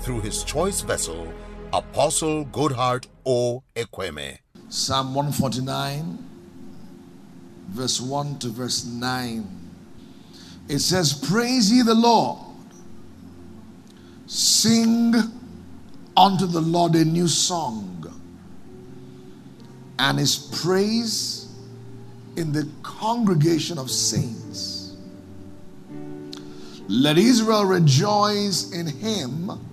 through His choice vessel, Apostle Goodhart O. Ekweme. Psalm 149, verse 1 to verse 9. It says, Praise ye the Lord. Sing unto the Lord a new song, and his praise in the congregation of saints. Let Israel rejoice in him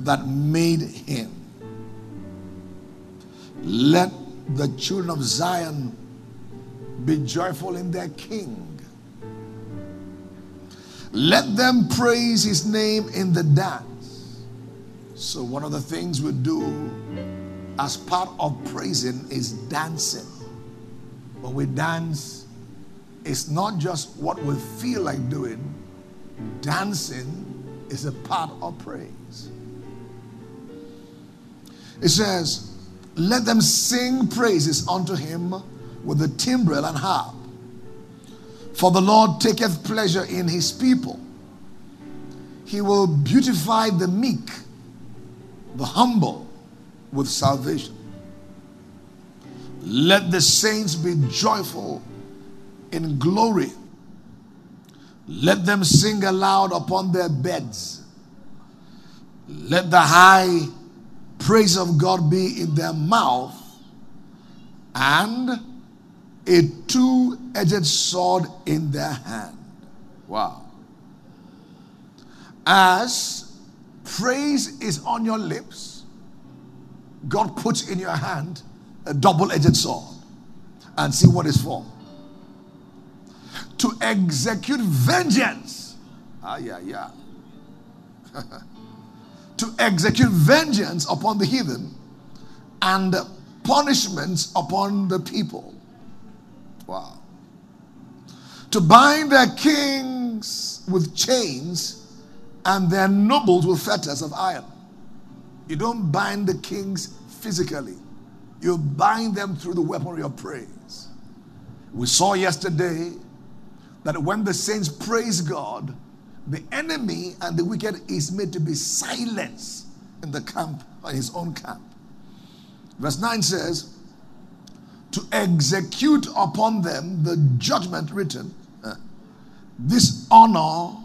that made him. Let the children of Zion be joyful in their king. Let them praise his name in the dance. So, one of the things we do as part of praising is dancing. When we dance, it's not just what we feel like doing, dancing is a part of praise. It says, Let them sing praises unto him with the timbrel and harp. For the Lord taketh pleasure in his people. He will beautify the meek, the humble with salvation. Let the saints be joyful in glory. Let them sing aloud upon their beds. Let the high praise of God be in their mouth and a two edged sword in their hand. Wow. As praise is on your lips, God puts in your hand a double edged sword and see what is for. To execute vengeance. Ah, yeah, yeah. to execute vengeance upon the heathen and punishments upon the people. Wow. To bind their kings with chains and their nobles with fetters of iron. You don't bind the kings physically, you bind them through the weaponry of praise. We saw yesterday that when the saints praise God, the enemy and the wicked is made to be silenced in the camp, in his own camp. Verse 9 says, To execute upon them the judgment written, uh, this honor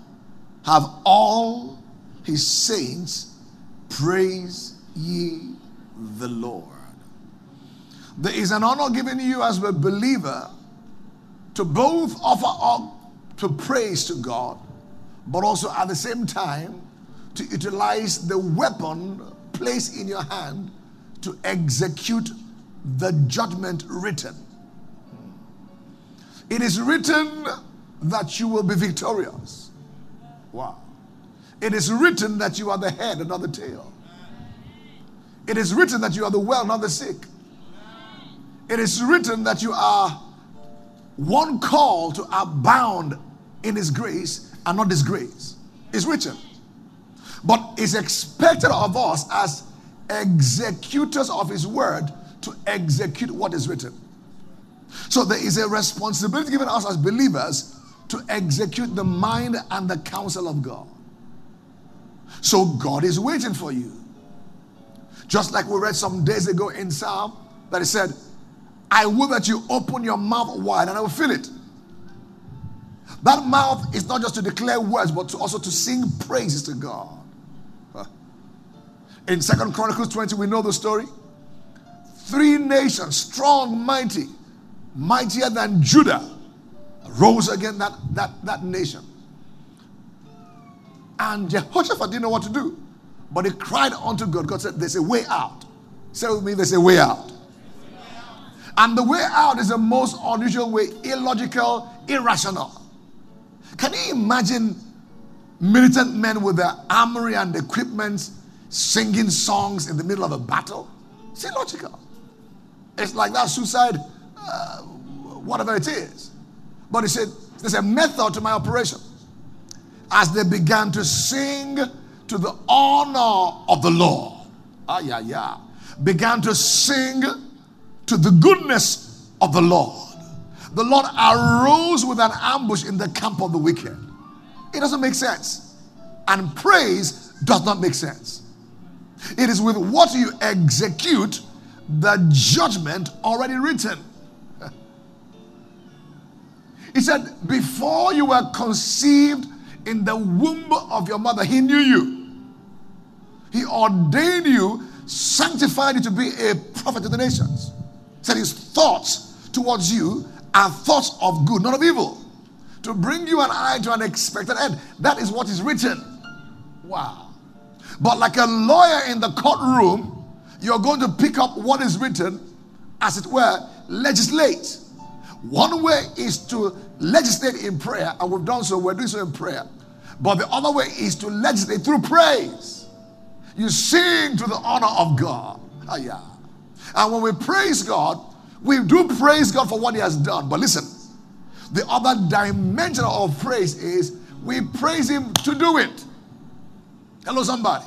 have all his saints, praise ye the Lord. There is an honor given you as a believer to both offer up to praise to God but also at the same time to utilize the weapon placed in your hand to execute the judgment written. It is written that you will be victorious. Wow. It is written that you are the head and not the tail. It is written that you are the well, not the sick. It is written that you are one call to abound in His grace and not disgrace. It's written. But it's expected of us as executors of his word to execute what is written. So there is a responsibility given us as believers to execute the mind and the counsel of God. So God is waiting for you. Just like we read some days ago in Psalm that he said, I will that you open your mouth wide and I will fill it. That mouth is not just to declare words, but to also to sing praises to God. In Second Chronicles 20, we know the story. Three nations, strong, mighty, mightier than Judah, rose against that, that, that nation. And Jehoshaphat didn't know what to do. But he cried unto God. God said, There's a way out. Say with me, there's a way out. And the way out is the most unusual way, illogical, irrational. Can you imagine militant men with their armory and equipment singing songs in the middle of a battle. It's illogical. It's like that suicide, uh, whatever it is. But he said, there's a method to my operation. As they began to sing to the honor of the Lord, ah, yeah, yeah, began to sing to the goodness of the Lord. The Lord arose with an ambush in the camp of the wicked. It doesn't make sense. And praise does not make sense. It is with what you execute the judgment already written. He said, Before you were conceived in the womb of your mother, He knew you. He ordained you, sanctified you to be a prophet to the nations. He said His thoughts towards you are thoughts of good, not of evil, to bring you and I to an expected end. That is what is written. Wow. But like a lawyer in the courtroom, you're going to pick up what is written, as it were, legislate. One way is to legislate in prayer, and we've done so, we're doing so in prayer. But the other way is to legislate through praise. You sing to the honor of God. Ah, yeah. And when we praise God, we do praise God for what He has done. But listen, the other dimension of praise is we praise Him to do it. Hello, somebody.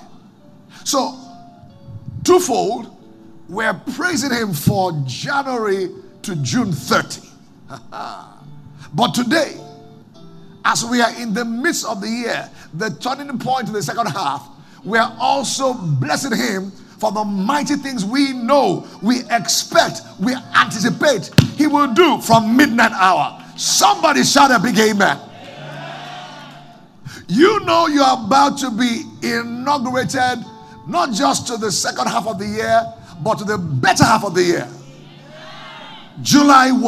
So, twofold, we're praising Him for January to June 30. but today, as we are in the midst of the year, the turning point to the second half, we are also blessing Him for the mighty things we know, we expect, we anticipate He will do from midnight hour. Somebody shout a big amen. You know you're about to be inaugurated not just to the second half of the year, but to the better half of the year. July 1,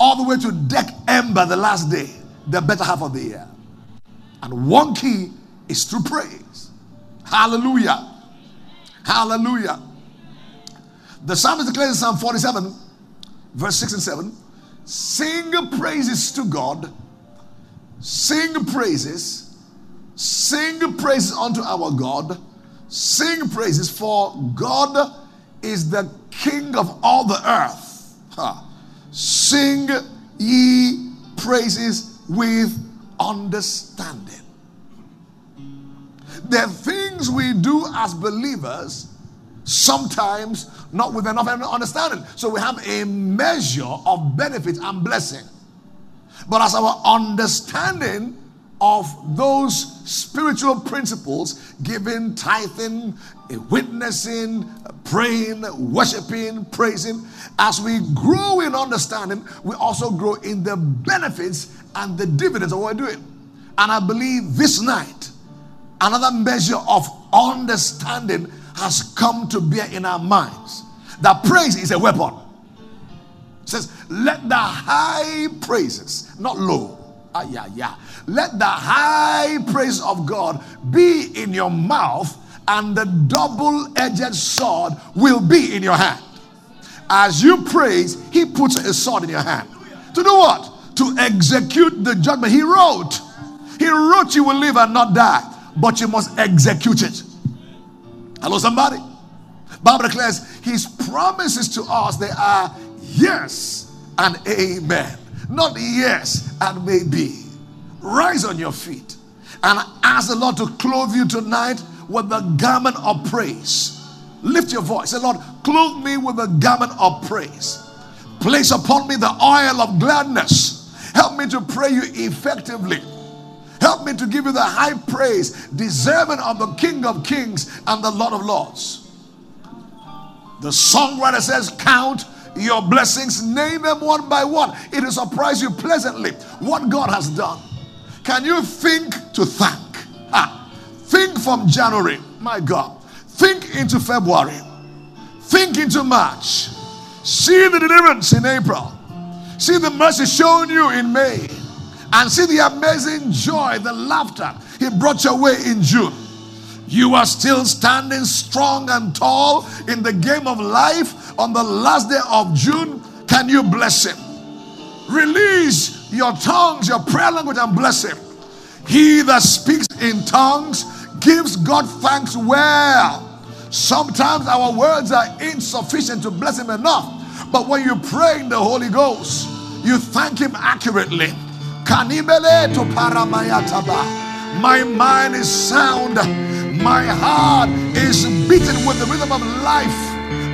all the way to December, the last day, the better half of the year. And one key is through praise. Hallelujah. Hallelujah. The psalmist declares in Psalm 47, verse 6 and 7 Sing praises to God, sing praises, sing praises unto our God Sing praises, for God is the King of all the earth. Huh. Sing ye praises with understanding. The things we do as believers, sometimes not with enough understanding. So we have a measure of benefit and blessing. But as our understanding of those spiritual principles, giving, tithing, witnessing, praying, worshiping, praising, as we grow in understanding, we also grow in the benefits and the dividends of what we're doing. And I believe this night, another measure of understanding has come to bear in our minds. That praise is a weapon. It says, let the high praises, not low. Ah, yeah, yeah let the high praise of God be in your mouth, and the double edged sword will be in your hand. As you praise, He puts a sword in your hand. To do what? To execute the judgment He wrote. He wrote you will live and not die, but you must execute it. Hello, somebody? Bible declares His promises to us they are yes and amen, not yes and maybe. Rise on your feet and ask the Lord to clothe you tonight with the garment of praise. Lift your voice. Say, Lord, clothe me with the garment of praise. Place upon me the oil of gladness. Help me to pray you effectively. Help me to give you the high praise deserving of the King of Kings and the Lord of Lords. The songwriter says, Count your blessings, name them one by one. It will surprise you pleasantly what God has done. Can you think to thank? Ah, think from January, my God. Think into February. Think into March. See the deliverance in April. See the mercy shown you in May. And see the amazing joy, the laughter He brought your way in June. You are still standing strong and tall in the game of life on the last day of June. Can you bless Him? Release your tongues, your prayer language, and bless Him. He that speaks in tongues, gives God thanks well. Sometimes our words are insufficient to bless Him enough. But when you pray in the Holy Ghost, you thank Him accurately. To paramayataba. My mind is sound. My heart is beating with the rhythm of life.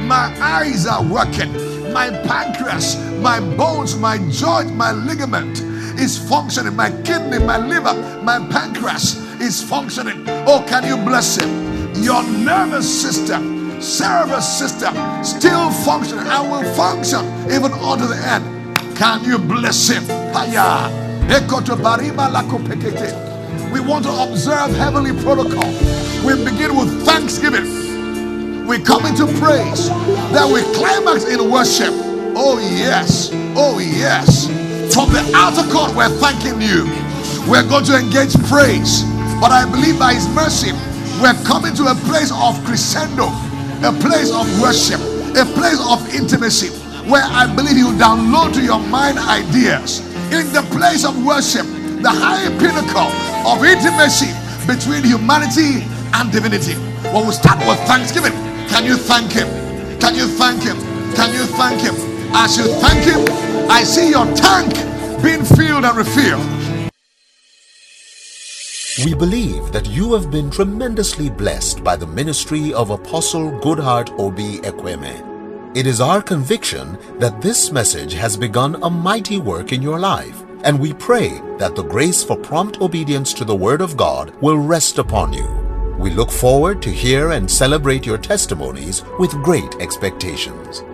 My eyes are working. My pancreas, my bones, my joint, my ligament is functioning. My kidney, my liver, my pancreas is functioning. Oh, can you bless Him? your nervous system, nervous system still functioning and will function even unto the end. Can you bless him? We want to observe heavenly protocol. We begin with thanksgiving. We come into praise. Then we climax in worship. Oh, yes. Oh, yes. From the outer court, we're thanking you. We're going to engage praise. But I believe by His mercy, we're coming to a place of crescendo, a place of worship, a place of intimacy where I believe you download to your mind ideas. In the place of worship, the high pinnacle of intimacy between humanity and divinity. When we start with thanksgiving, can you thank Him? Can you thank Him? Can you thank Him? As you thank Him, I see your tank being filled and refilled. We believe that you have been tremendously blessed by the ministry of Apostle Goodheart Obi Ekweme. It is our conviction that this message has begun a mighty work in your life, and we pray that the grace for prompt obedience to the Word of God will rest upon you. We look forward to hear and celebrate your testimonies with great expectations.